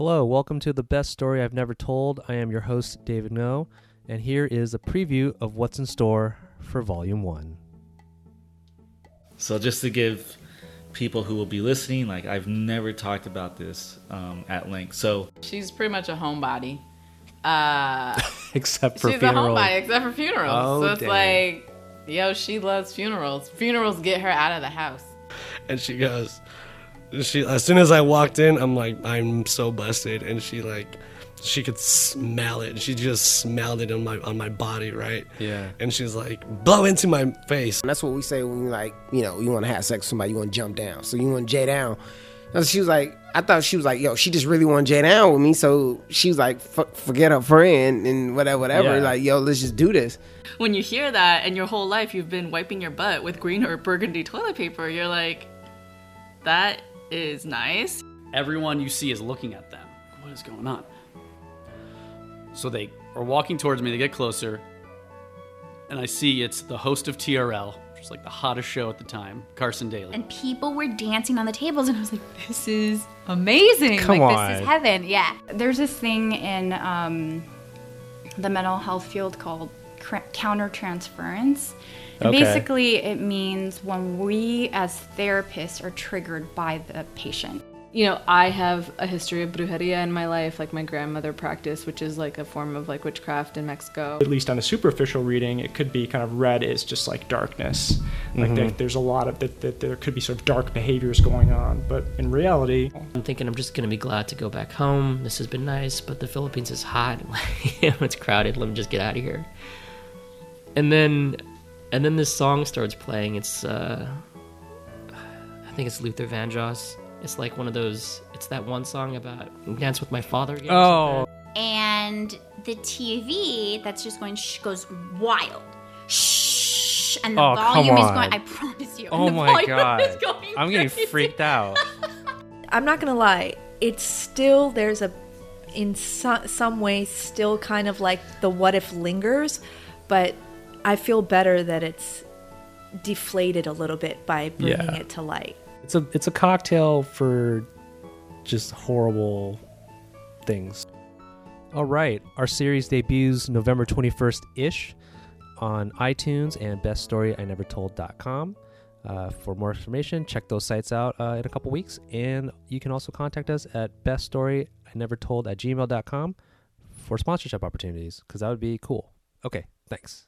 Hello, welcome to the best story I've never told. I am your host, David No, and here is a preview of what's in store for Volume 1. So, just to give people who will be listening, like I've never talked about this um, at length. So, She's pretty much a homebody. Uh, Except for funerals. she's funeral. a homebody except for funerals. Oh, so it's dang. like, yo, she loves funerals. Funerals get her out of the house. and she goes she as soon as i walked in i'm like i'm so busted and she like she could smell it she just smelled it on my on my body right Yeah. and she's like blow into my face And that's what we say when you like, you know, you want to have sex with somebody, you want to jump down. So you want to J down. And she was like, I thought she was like, yo, she just really want to J down with me. So she was like, F- forget her friend and whatever, whatever. Yeah. Like, yo, let's just do this. when you hear that and your whole life you've been wiping your butt with green or burgundy toilet paper, you're like, that is nice. everyone you see is looking at them. What is going on? So they are walking towards me, they get closer, and I see it's the host of TRL, which is like the hottest show at the time, Carson Daly. and people were dancing on the tables and i was like this is amazing Come like on. this is heaven yeah there's this thing in um, the mental health field called cr- countertransference and Okay. basically it means when we as therapists are triggered by the patient you know, I have a history of brujeria in my life, like my grandmother practiced, which is like a form of like witchcraft in Mexico. at least on a superficial reading, it could be kind of read as just like darkness. Like mm-hmm. there, there's a lot of that, that there could be sort of dark behaviors going on, but in reality, I'm thinking I'm just gonna be glad to go back home. This has been nice, but the Philippines is hot. it's crowded. Let me just get out of here. And then, and then this song starts playing. It's, uh, I think it's Luther Vandross. It's like one of those. It's that one song about dance with my father. Again, Oh, and the tv that's just going shh goes wild shh and the Oh, come volume is going i promise you and oh my god. is going I'm getting crazy. freaked out. I'm not gonna lie, it's still there's a in so, some ways still kind of like the what if lingers, but I feel better that it's deflated a little bit by bringing Yeah. it to light. It's a it's a cocktail for just horrible things. All right, our series debuts November 21st ish on iTunes and beststoryinevertold.com. Uh, for more information, check those sites out uh, in a couple weeks. And you can also contact us at beststoryinevertold at gmail.com for sponsorship opportunities because that would be cool. Okay, thanks.